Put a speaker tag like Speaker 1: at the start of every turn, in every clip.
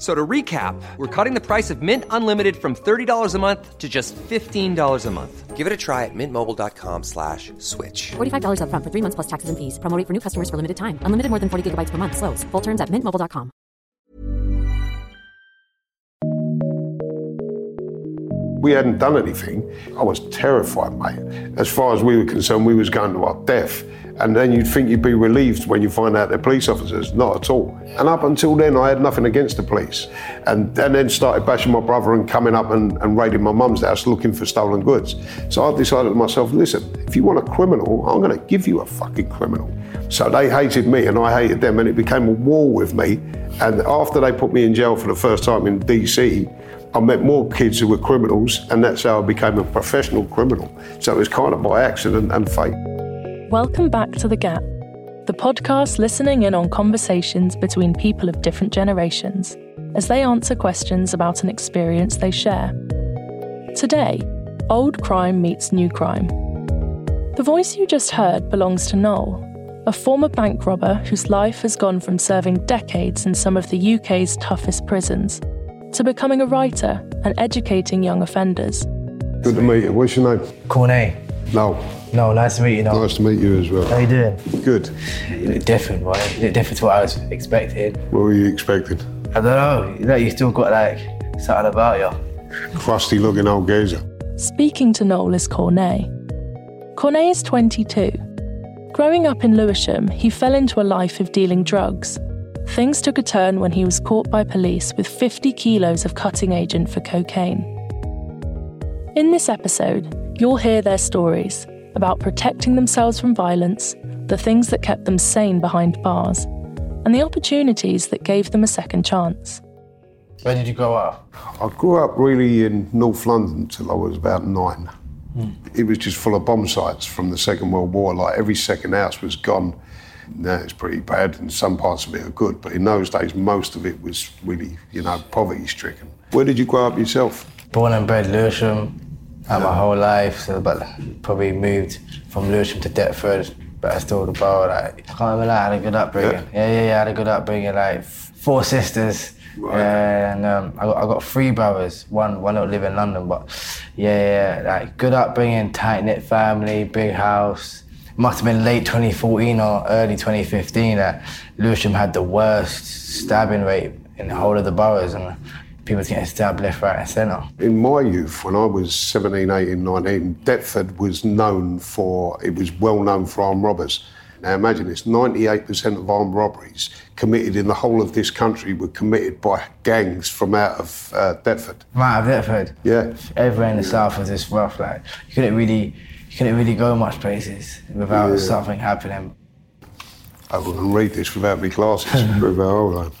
Speaker 1: F- So to recap, we're cutting the price of Mint Unlimited from $30 a month to just $15 a month. Give it a try at mintmobile.com slash switch.
Speaker 2: $45 upfront for three months plus taxes and fees. Promo rate for new customers for limited time. Unlimited more than 40 gigabytes per month. Slows. Full terms at mintmobile.com.
Speaker 3: We hadn't done anything. I was terrified, mate. As far as we were concerned, we was going to our death. And then you'd think you'd be relieved when you find out they're police officers. Not at all. And up until then, I had nothing against the police. And, and then started bashing my brother and coming up and, and raiding my mum's house looking for stolen goods. So I decided to myself, listen, if you want a criminal, I'm going to give you a fucking criminal. So they hated me and I hated them, and it became a war with me. And after they put me in jail for the first time in DC, I met more kids who were criminals, and that's how I became a professional criminal. So it was kind of by accident and fate.
Speaker 4: Welcome back to The Gap, the podcast listening in on conversations between people of different generations as they answer questions about an experience they share. Today, old crime meets new crime. The voice you just heard belongs to Noel, a former bank robber whose life has gone from serving decades in some of the UK's toughest prisons to becoming a writer and educating young offenders.
Speaker 3: Good to meet you. What's your name?
Speaker 5: Cornai.
Speaker 3: No.
Speaker 5: No, nice to meet you. No.
Speaker 3: Nice to meet you as well.
Speaker 5: How you doing?
Speaker 3: Good.
Speaker 5: You look different, boy. You look different to what I was expecting.
Speaker 3: What were you expecting?
Speaker 5: I don't know. You know, you still got like something about you.
Speaker 3: Crusty looking old geezer.
Speaker 4: Speaking to Noel is Cornai. Cornai is 22. Growing up in Lewisham, he fell into a life of dealing drugs. Things took a turn when he was caught by police with 50 kilos of cutting agent for cocaine. In this episode, you'll hear their stories about protecting themselves from violence, the things that kept them sane behind bars, and the opportunities that gave them a second chance.
Speaker 5: Where did you grow up?
Speaker 3: I grew up really in North London till I was about nine. It was just full of bomb sites from the Second World War. Like every second house was gone. Now it's pretty bad, and some parts of it are good. But in those days, most of it was really, you know, poverty stricken. Where did you grow up yourself?
Speaker 5: Born and bred Lewisham. My whole life, so but probably moved from Lewisham to Deptford, but I still the borough. Like I can't even lie, I had a good upbringing.
Speaker 3: Yeah.
Speaker 5: Yeah, yeah, yeah, I had a good upbringing. Like four sisters.
Speaker 3: Right.
Speaker 5: And um, I, got, I got three brothers. One one don't live in London, but yeah, yeah, like good upbringing, tight knit family, big house. Must have been late 2014 or early 2015 that Lewisham had the worst stabbing rate in the whole of the boroughs, and people getting stabbed left, right, and centre.
Speaker 3: In my youth, when I was 17, 18, 19, Deptford was known for, it was well known for armed robbers. Now imagine this 98% of armed robberies committed in the whole of this country were committed by gangs from out of uh, Deptford.
Speaker 5: Right, Deptford.
Speaker 3: Yeah.
Speaker 5: Everywhere in the south was just rough. Like you couldn't really, you couldn't really go much places without
Speaker 3: Yeah.
Speaker 5: something happening.
Speaker 3: I wouldn't read this without my glasses to prove how old I am.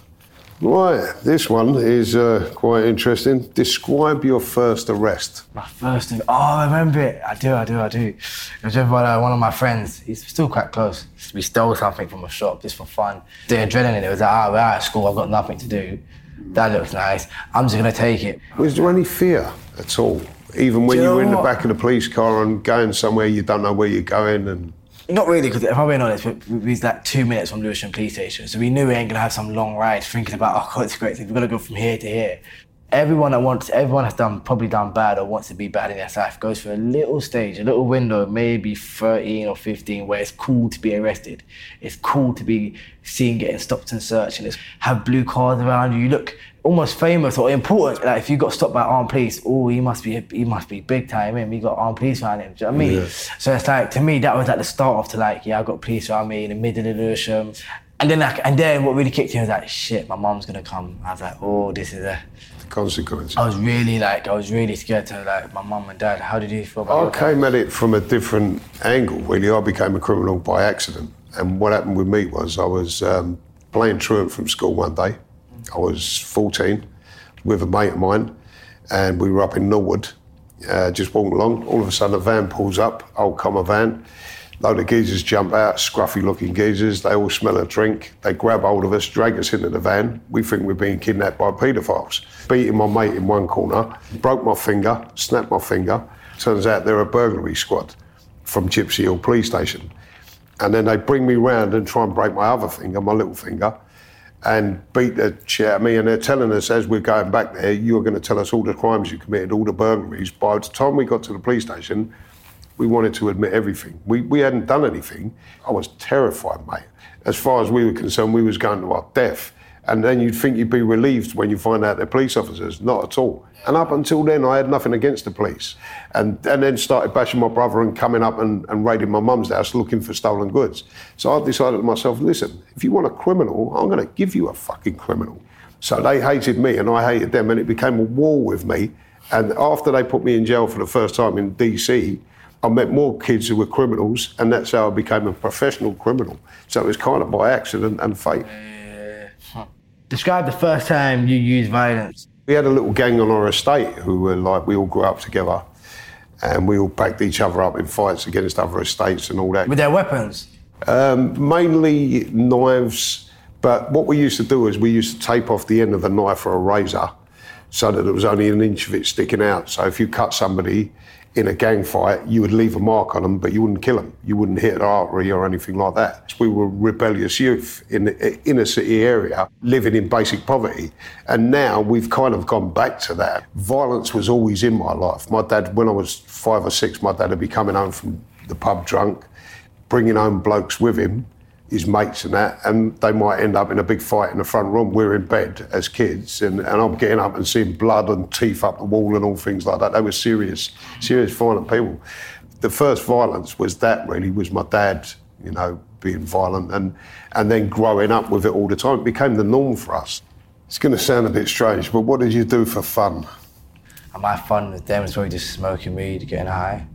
Speaker 3: Right, this one is uh, quite interesting. Describe your first arrest.
Speaker 5: My first, oh, I remember it. I do, I do, I do. It was with uh, one of my friends. He's still quite close. We stole something from a shop just for fun. The adrenaline. It was like, ah, we're out of school. I've got nothing to do. That looks nice. I'm just gonna take it.
Speaker 3: Was there any fear at all? Even when
Speaker 5: Do you
Speaker 3: you were
Speaker 5: know
Speaker 3: in the back of the police car and going somewhere you don't know where you're going and
Speaker 5: Not really, because if I'm being honest, we, was like two minutes from Lewisham Police Station, so we knew we ain't gonna have some long ride thinking about, oh god, it's great, we're gonna go from here to here. Everyone that wants, everyone has done probably done bad or wants to be bad in their life goes for a little stage, a little window, maybe 13 or 15, where it's cool to be arrested. It's cool to be seen getting stopped and searched, and it's have blue cars around you. You look almost famous or important. Like if you got stopped by armed police, oh, he must be he must be big time. Him, he got armed police around him. Do you know what I mean?
Speaker 3: Yeah.
Speaker 5: So it's like to me that was like the start of to like yeah, I got police around me in the middle of Lewisham. And then like and then what really kicked in was like shit, my mom's gonna come. I was like, oh, this is a.
Speaker 3: consequence.
Speaker 5: I was really like I was really scared to like my mum and dad. How did you feel about
Speaker 3: I came at it from a different angle. Really, I became a criminal by accident. And what happened with me was I was um, playing truant from school one day. I was 14 with a mate of mine, and we were up in Norwood, uh, just walking along. All of a sudden, a van pulls up, old Commer van. Load of geezers jump out, scruffy looking geezers. They all smell a drink. They grab hold of us, drag us into the van. We think we're being kidnapped by paedophiles. Beating my mate in one corner, broke my finger, snapped my finger. Turns out they're a burglary squad from Gypsy Hill Police Station. And then they bring me round and try and break my other finger, my little finger, and beat the shit out of me. And they're telling us as we're going back there, you're going to tell us all the crimes you committed, all the burglaries. By the time we got to the police station, we wanted to admit everything. We, we hadn't done anything. I was terrified, mate. As far as we were concerned, we was going to our death. And then you'd think you'd be relieved when you find out they're police officers. Not at all. And up until then, I had nothing against the police. And, and then started bashing my brother and coming up and, and raiding my mum's house looking for stolen goods. So I decided to myself, listen, if you want a criminal, I'm going to give you a fucking criminal. So they hated me and I hated them, and it became a war with me. And after they put me in jail for the first time in DC, I met more kids who were criminals, and that's how I became a professional criminal. So it was kind of by accident and fate.
Speaker 5: Describe the first time you used violence.
Speaker 3: We had a little gang on our estate who were like, we all grew up together and we all backed each other up in fights against other estates and all that.
Speaker 5: With their weapons?
Speaker 3: Um, mainly knives, but what we used to do is we used to tape off the end of the knife or a razor so that there was only an inch of it sticking out. So if you cut somebody in a gang fight, you would leave a mark on them, but you wouldn't kill them. You wouldn't hit an artery or anything like that. We were rebellious youth in the eh, inner city area, living in basic poverty. And now we've kind of gone back to that. Violence was always in my life. My dad, when I was five or six, my dad would be coming home from the pub drunk, bringing home blokes with him his mates and that, and they might end up in a big fight in the front room. We're in bed as kids, and, and I'm getting up and seeing blood and teeth up the wall and all things like that. They were serious, serious violent people. The first violence was that really was my dad, you know, being violent, and and then growing up with it all the time. It became the norm for us. It's going to sound a bit strange, but what did you do for fun?
Speaker 5: And my fun with them was probably just smoking weed, getting high.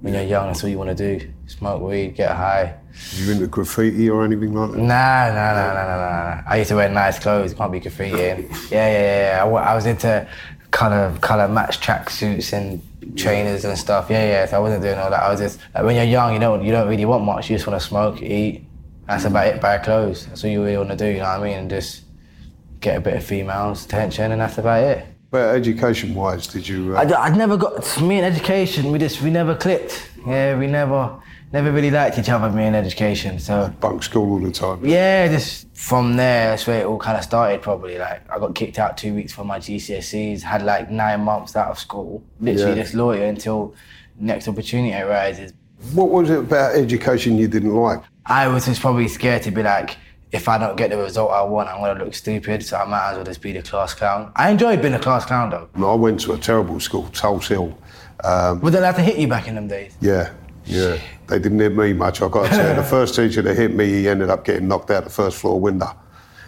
Speaker 5: When you're young, that's all you want to do: smoke weed, get high.
Speaker 3: You into graffiti or anything like that?
Speaker 5: Nah, nah, nah, nah, nah, nah. I used to wear nice clothes. Can't be graffitiing. Yeah, yeah, yeah. I, I was into color, color match tracksuits and trainers and stuff. Yeah, yeah. So I wasn't doing all that. I was just like when you're young, you don't, you don't really want much. You just want to smoke, eat. That's about it. Buy clothes. That's all you really want to do. You know what I mean? And just get a bit of females' attention, and that's about it.
Speaker 3: But education-wise, did you? Uh,
Speaker 5: I, I never got me and education. We just we never clicked. Yeah, we never never really liked each other. Me and education. So
Speaker 3: bunk school all the time.
Speaker 5: yeah, just from there, that's where it all kind of started. Probably like I got kicked out two weeks for my GCSEs. Had like nine months out of school. Literally
Speaker 3: Yeah.
Speaker 5: just lawyer until next opportunity arises.
Speaker 3: What was it about education you didn't like?
Speaker 5: I was just probably scared to be like, if I don't get the result I want, I'm gonna look stupid. So I might as well just be the class clown. I enjoyed being a class clown though.
Speaker 3: No, I went to a terrible school, Tulse Hill. Um,
Speaker 5: Would they allowed to hit you back in them days?
Speaker 3: yeah, yeah. They didn't hit me much. I got to tell you, the first teacher that hit me, he ended up getting knocked out the first floor window,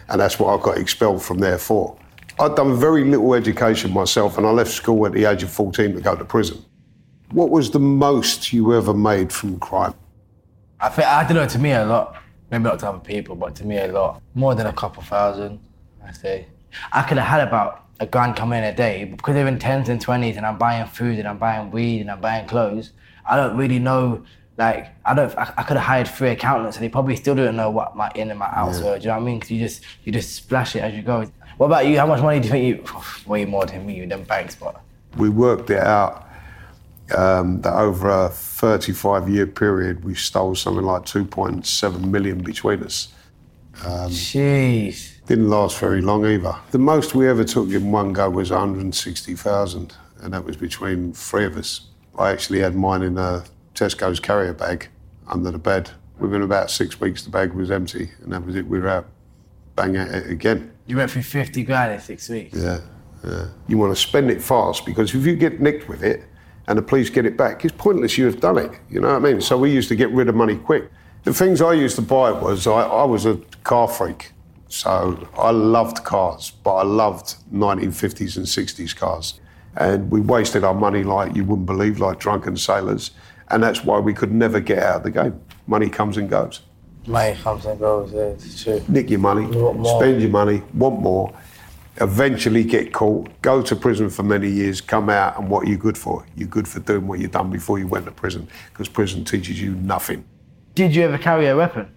Speaker 3: and that's what I got expelled from there for. I'd done very little education myself, and I left school at the age of 14 to go to prison. What was the most you ever made from crime?
Speaker 5: I think I don't know. To me, a lot. Maybe not to other people, but to me, a lot. More than a couple thousand, I say. I could have had about a grand come in a day, but because they're in tens and twenties, and I'm buying food, and I'm buying weed, and I'm buying clothes. I don't really know. Like I don't. I, I could have hired three accountants, and they probably still don't know what my in and my outs were. Do you know what I mean? Because you just you just splash it as you go. What about you? How much money do you think you? Way more than me, them banks, but.
Speaker 3: We worked it out um, that over a 35 year period, we stole something like 2.7 million between us.
Speaker 5: Jeez.
Speaker 3: Didn't last very long either. The most we ever took in one go was 160,000, and that was between three of us. I actually had mine in a Tesco's carrier bag under the bed. Within about six weeks, the bag was empty, and that was it. We were out, bang at it again.
Speaker 5: You went through fifty grand in six weeks.
Speaker 3: Yeah, yeah. You want to spend it fast because if you get nicked with it and the police get it back, it's pointless you have done it. You know what I mean? So we used to get rid of money quick. The things I used to buy was I, I was a car freak. So I loved cars, but I loved 1950s and 60s cars. And we wasted our money like you wouldn't believe, like drunken sailors. And that's why we could never get out of the game. Money comes and goes.
Speaker 5: Money comes and goes. Yeah, it's true.
Speaker 3: nick your money, spend your money, want more, eventually get caught, go to prison for many years, come out, and what are you good for? You're good for doing what you've done before you went to prison, because prison teaches you nothing
Speaker 5: Did you ever carry a weapon?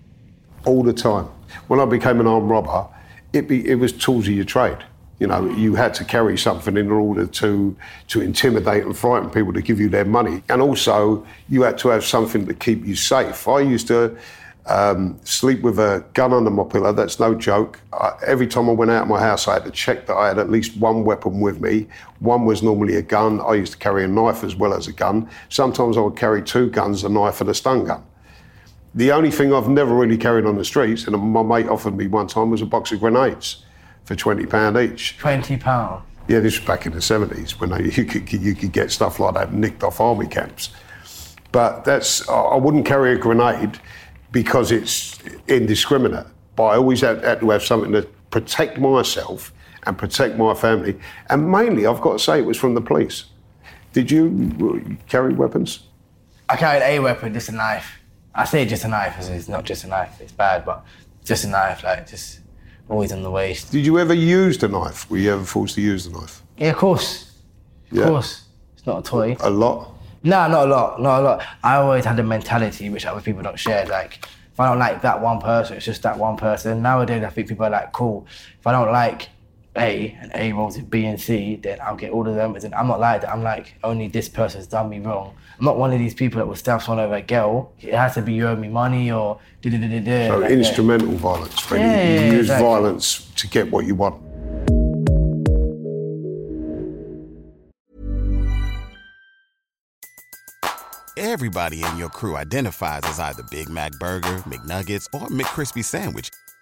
Speaker 3: all the time. When I became an armed robber, it, be, it was tools of your trade. You know, you had to carry something in order to to intimidate and frighten people to give you their money, and also you had to have something to keep you safe. I used to um, sleep with a gun under my pillow. That's no joke. I, every time I went out of my house, I had to check that I had at least one weapon with me. One was normally a gun. I used to carry a knife as well as a gun. Sometimes I would carry two guns, a knife and a stun gun. The only thing I've never really carried on the streets, and my mate offered me one time, was a box of grenades for twenty pound each.
Speaker 5: Twenty pound.
Speaker 3: Yeah, this was back in the seventies when they, you could you could get stuff like that nicked off army camps. But that's I wouldn't carry a grenade because it's indiscriminate. But I always had, had to have something to protect myself and protect my family. And mainly, I've got to say, it was from the police. Did you uh, carry weapons?
Speaker 5: I carried a weapon, just a knife. I say just a knife, it's not just a knife. It's bad, but just a knife, like just always on the waist.
Speaker 3: Did you ever use the knife? Were you ever forced to use the knife?
Speaker 5: Yeah, of course. Of
Speaker 3: Yeah.
Speaker 5: course. It's not a toy.
Speaker 3: A lot.
Speaker 5: No, not a lot, not a lot. I always had a mentality which other people don't share. Like, if I don't like that one person, it's just that one person. Nowadays, I think people are like, cool. If I don't like A and A rolls with B and C, then I'll get all of them. But then I'm not like that. I'm like, only this person's done me wrong. I'm not one of these people that will stab someone over a girl. It has to be you owe me money or da da da da da.
Speaker 3: So
Speaker 5: Like, yeah.
Speaker 3: instrumental violence. Really.
Speaker 5: Yeah, yeah,
Speaker 3: you use
Speaker 5: exactly.
Speaker 3: violence to get what you want.
Speaker 6: Everybody in your crew identifies as either Big Mac Burger, McNuggets, or McCrispy Sandwich.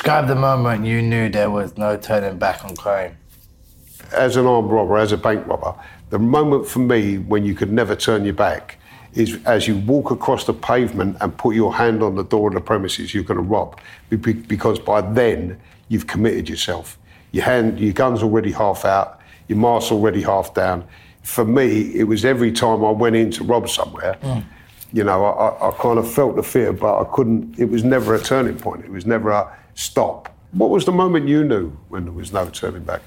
Speaker 5: Describe the moment you knew there was no turning back on crime.
Speaker 3: As an armed robber, as a bank robber, the moment for me when you could never turn your back is as you walk across the pavement and put your hand on the door of the premises you're going to rob, Be- be- because by then you've committed yourself. Your hand, your gun's already half out, your mask's already half down. For me, it was every time I went in to rob somewhere. Hmm. You know, I, I kind of felt the fear, but I couldn't. It was never a turning point. It was never a stop. What was the moment you knew when there was no turning back?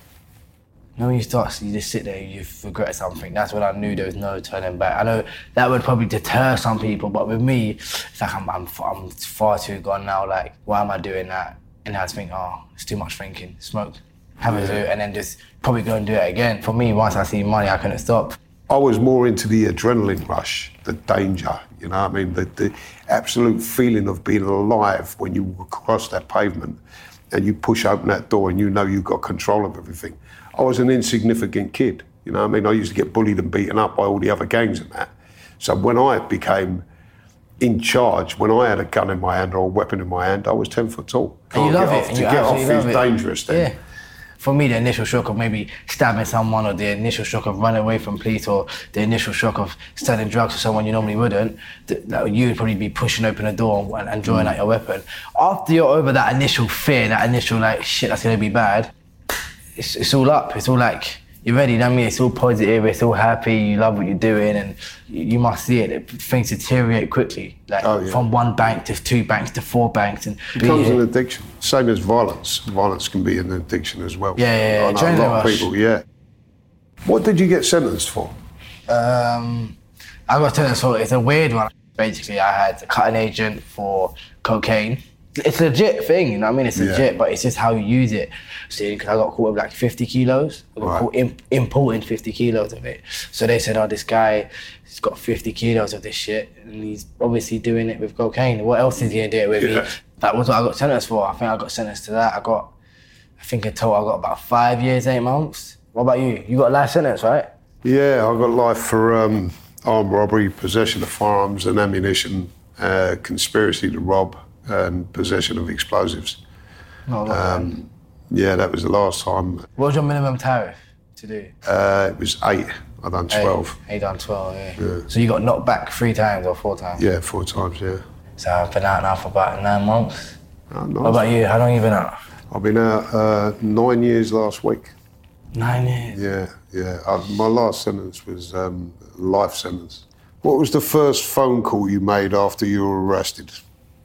Speaker 5: You know, when you start, you just sit there, you regret something. That's when I knew there was no turning back. I know that would probably deter some people, but with me, it's like I'm, I'm, I'm far too gone now. Like, why am I doing that? And I just think, oh, it's too much thinking. Smoke, have a zoo, and then just probably go and do it again. For me, once I see money, I couldn't stop.
Speaker 3: I was more into the adrenaline rush, the danger, you know what I mean? The, the absolute feeling of being alive when you walk across that pavement and you push open that door and you know you've got control of everything. I was an insignificant kid, you know what I mean? I used to get bullied and beaten up by all the other gangs and that. So when I became in charge, when I had a gun in my hand or a weapon in my hand, I was 10 foot tall.
Speaker 5: And you love
Speaker 3: get
Speaker 5: it.
Speaker 3: off. To
Speaker 5: you
Speaker 3: get off is
Speaker 5: it.
Speaker 3: dangerous then.
Speaker 5: Yeah. For me, the initial shock of maybe stabbing someone, or the initial shock of running away from police, or the initial shock of selling drugs to someone you normally wouldn't, th- that you would probably be pushing open a door and, and drawing out your weapon. After you're over that initial fear, that initial like shit, that's gonna be bad. It's, it's all up. It's all like you're ready. You know I mean? It's all positive. It's all happy. You love what you're doing, and you, must see it. Things deteriorate quickly, like
Speaker 3: Oh, yeah.
Speaker 5: from one bank to two banks to four banks, and
Speaker 3: It becomes an addiction. Same as violence. Violence can be an addiction as well.
Speaker 5: Yeah, yeah, yeah.
Speaker 3: Know a lot of
Speaker 5: rush.
Speaker 3: people, yeah. What did you get sentenced for?
Speaker 5: Um, I got sentenced for it's a weird one. Basically, I had cutting agent for cocaine. It's a legit thing, you know what I mean? It's
Speaker 3: Yeah.
Speaker 5: legit, but it's just how you use it. See, because I got caught with like 50 kilos. I got
Speaker 3: Right.
Speaker 5: caught im- importing 50 kilos of it. So they said, oh, this guy he's got 50 kilos of this shit, and he's obviously doing it with cocaine. What else is he gonna do it with?
Speaker 3: Yeah.
Speaker 5: That was what I got sentenced for. I think I got sentenced to that. I got, I think in total I got about five years, eight months. What about you? You got a life sentence, right?
Speaker 3: Yeah, I got life for um, armed robbery, possession of firearms and ammunition, uh, conspiracy to rob, and possession of explosives.
Speaker 5: Bad.
Speaker 3: Um, yeah, that was the last time.
Speaker 5: What was your minimum tariff to do?
Speaker 3: Uh, it was eight. I done twelve.
Speaker 5: Eight, done 12, yeah. So you got knocked back three times or four times?
Speaker 3: Yeah, four times. Yeah.
Speaker 5: So I've been out now for about nine months.
Speaker 3: Oh,
Speaker 5: What about you? How long have you been out?
Speaker 3: I've been out uh, nine years last week.
Speaker 5: Nine years.
Speaker 3: Yeah, yeah. I, my last sentence was um, life sentence. What was the first phone call you made after you were arrested?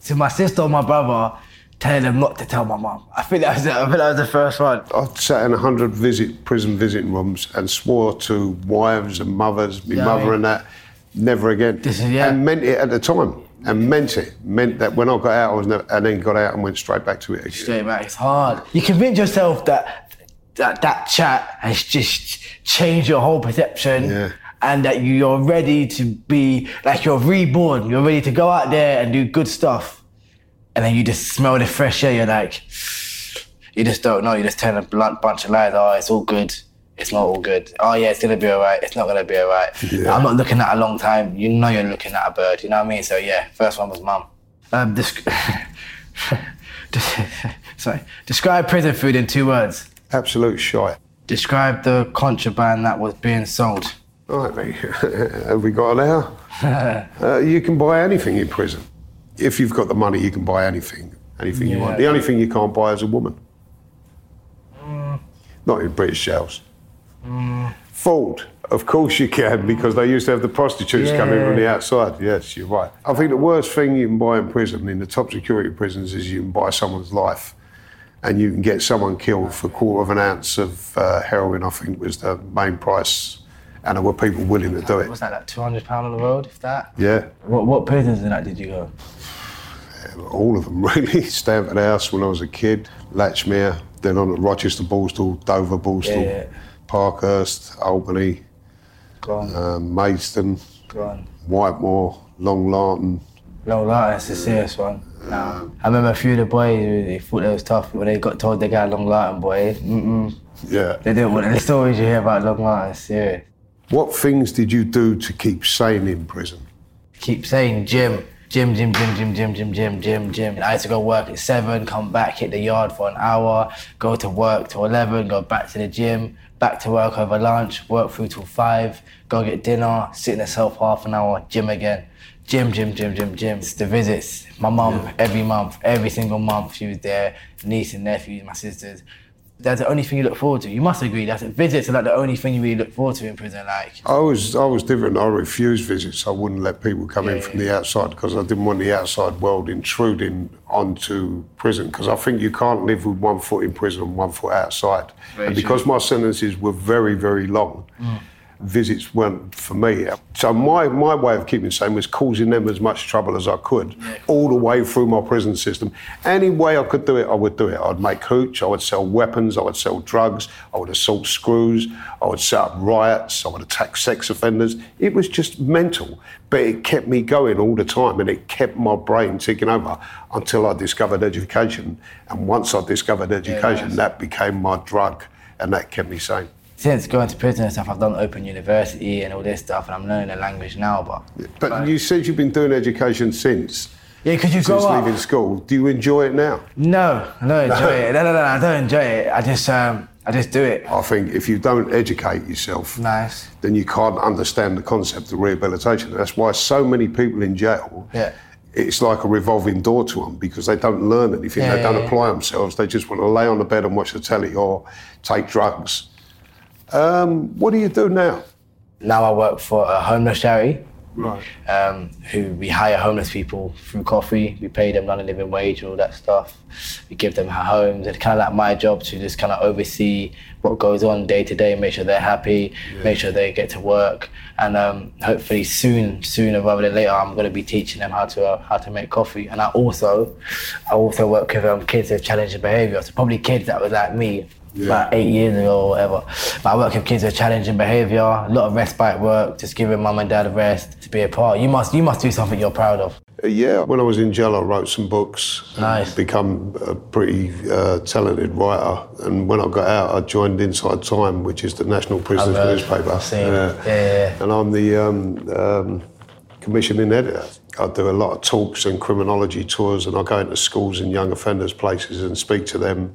Speaker 5: To my sister or my brother, telling them not to tell my mum. I think that was it. I think that was the first one.
Speaker 3: I sat in a 100 visit prison visiting rooms and swore to wives and mothers, my
Speaker 5: Yeah, I
Speaker 3: mother
Speaker 5: mean-
Speaker 3: and that, never again.
Speaker 5: Is- yeah.
Speaker 3: And meant it at the time. And meant it. Meant that when I got out, I was never, and then got out and went straight back to it again.
Speaker 5: Straight back, it's hard. You convince yourself that that, that chat has just changed your whole perception.
Speaker 3: Yeah.
Speaker 5: And that you're ready to be like you're reborn. You're ready to go out there and do good stuff. And then you just smell the fresh air. You're like, you just don't know. You're just telling a blunt bunch of lies. Oh, it's all good. It's not all good. Oh yeah, it's gonna be alright. It's not gonna be alright.
Speaker 3: Yeah.
Speaker 5: I'm not looking at a long time. You know you're looking at a bird. You know what I mean? So yeah, first one was mum. Um, desc- sorry. Describe prison food in two words.
Speaker 3: Absolute shite.
Speaker 5: Describe the contraband that was being sold.
Speaker 3: All right, mate. Have we got an hour? uh, you can buy anything in prison. If you've got the money, you can buy anything. Anything you want. The only thing you can't buy is a woman. Not in British jails. Ford. Of course you can, because they used to have the prostitutes come in from the outside. Yes, you're right. I think the worst thing you can buy in prison, in the top security prisons, is you can buy someone's life. And you can get someone killed for a quarter of an ounce of uh, heroin, I think was the main price. And there were people willing to do it.
Speaker 5: Was that like two hundred pound on the road? If that.
Speaker 3: Yeah,
Speaker 5: What what prisons in that did you go?
Speaker 3: all of them really. Stamford House when I was a kid, Latchmere, then on at Rochester, Borstal, Dover, Borstal,
Speaker 5: Yeah, yeah.
Speaker 3: Parkhurst, Albany, um, Maidstone,
Speaker 5: go Long
Speaker 3: Whitemoor, Long
Speaker 5: Lartin. That's the serious one. Nah. I remember a few of the boys, they thought they was tough when they got told they got Long Lartin boy. Mm-mm.
Speaker 3: Yeah.
Speaker 5: They didn't want the stories you hear about Long Lartin, serious.
Speaker 3: What things did you do to keep sane in prison?
Speaker 5: Keep saying gym, gym, gym, gym, gym, gym, gym, gym, gym, gym. I had to go work at seven, come back, hit the yard for an hour, go to work till 11, go back to the gym, back to work over lunch, work through till five, go get dinner, sit in the cell for half an hour, gym again. Gym, gym, gym, gym, gym. It's the visits. My mum, every month, every single month, she was there. Niece and nephews, my sisters. That's the only thing you look forward to. You must agree. That's visits are like the only thing you really look forward to in prison. Like,
Speaker 3: I was I was different. I refused visits. I wouldn't let people come in
Speaker 5: Yeah,
Speaker 3: from the outside because I didn't want the outside world intruding onto prison. Because I think you can't live with one foot in prison and one foot outside.
Speaker 5: Very
Speaker 3: and because my sentences were very very long, mm. Visits weren't for me. So my my way of keeping sane was causing them as much trouble as I could, all the way through my prison system. Any way I could do it, I would do it. I'd make hooch. I would sell weapons. I would sell drugs. I would assault screws. I would set up riots. I would attack sex offenders. It was just mental, but it kept me going all the time, and it kept my brain ticking over until I discovered education. And once I discovered education,
Speaker 5: nice.
Speaker 3: that became my drug, and that kept me sane.
Speaker 5: Since going to prison and stuff, I've done Open University and all this stuff, and I'm learning the language now. But
Speaker 3: But you said you've been doing education since.
Speaker 5: yeah, because you
Speaker 3: Since
Speaker 5: grow up.
Speaker 3: leaving school. Do you enjoy it now?
Speaker 5: No, I don't enjoy it. No, no, no, I don't enjoy it. I just, um, I just do it.
Speaker 3: I think if you don't educate yourself,
Speaker 5: Nice.
Speaker 3: then you can't understand the concept of rehabilitation. That's why so many people in jail,
Speaker 5: Yeah.
Speaker 3: it's like a revolving door to them because they don't learn anything.
Speaker 5: Yeah,
Speaker 3: they don't
Speaker 5: yeah, yeah.
Speaker 3: apply themselves. They just want to lay on the bed and watch the telly or take drugs. Um, what do you do now?
Speaker 5: Now I work for a homeless charity.
Speaker 3: Right.
Speaker 5: um, who we hire homeless people through coffee. We pay them non living wage and all that stuff. We give them homes. It's kind of like my job to just kind of oversee what goes on day to day, make sure they're happy, make sure they get to work, and um, hopefully soon, sooner rather than later, I'm going to be teaching them how to uh, how to make coffee. And I also, I also work with um, kids with challenging behaviour. So probably kids that was like me. About eight years ago or whatever. But I work with kids with challenging behaviour, a lot of respite work, just giving mum and dad a rest to be a part. You must you must do something you're proud of.
Speaker 3: Uh, Yeah, when I was in jail, I wrote some books.
Speaker 5: Nice.
Speaker 3: Become a pretty uh, talented writer. And when I got out, I joined Inside Time, which is the national prisoners newspaper.
Speaker 5: I've seen. Yeah, yeah, yeah.
Speaker 3: And I'm the um, um, commissioning editor. I do a lot of talks and criminology tours, and I go into schools and young offenders places and speak to them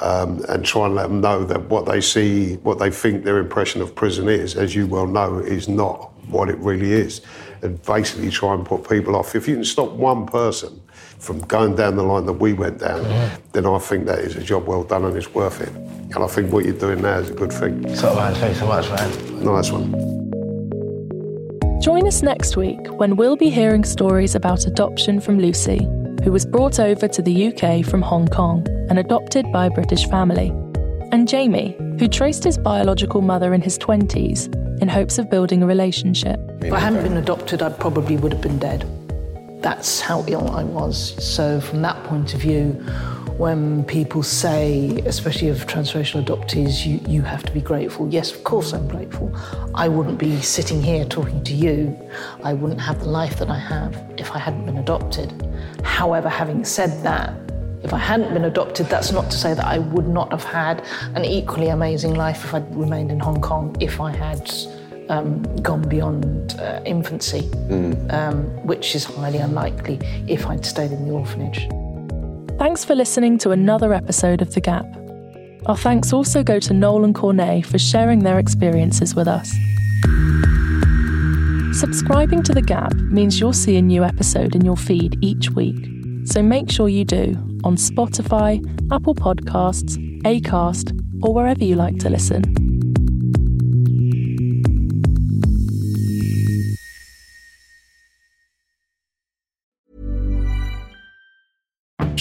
Speaker 3: um, and try and let them know that what they see, what they think their impression of prison is, as you well know, is not what it really is. And basically try and put people off. If you can stop one person from going down the line that we went down, mm-hmm. then I think that is a job well done and it's worth it. And I think what you're doing now is a good thing.
Speaker 5: So, man, thanks so much, man.
Speaker 3: Nice one.
Speaker 4: Join us next week when we'll be hearing stories about adoption from Lucy, who was brought over to the UK from Hong Kong and adopted by a British family, and Jamie, who traced his biological mother in his 20s in hopes of building a relationship.
Speaker 7: If I hadn't been adopted, I probably would have been dead. That's how ill I was. So, from that point of view, when people say, especially of transracial adoptees, you, you have to be grateful. Yes, of course I'm grateful. I wouldn't be sitting here talking to you. I wouldn't have the life that I have if I hadn't been adopted. However, having said that, if I hadn't been adopted, that's not to say that I would not have had an equally amazing life if I'd remained in Hong Kong, if I had um, gone beyond uh, infancy, mm. um, which is highly unlikely if I'd stayed in the orphanage.
Speaker 4: Thanks for listening to another episode of The Gap. Our thanks also go to Noel and Cornai for sharing their experiences with us. Subscribing to The Gap means you'll see a new episode in your feed each week, so make sure you do on Spotify, Apple Podcasts, Acast, or wherever you like to listen.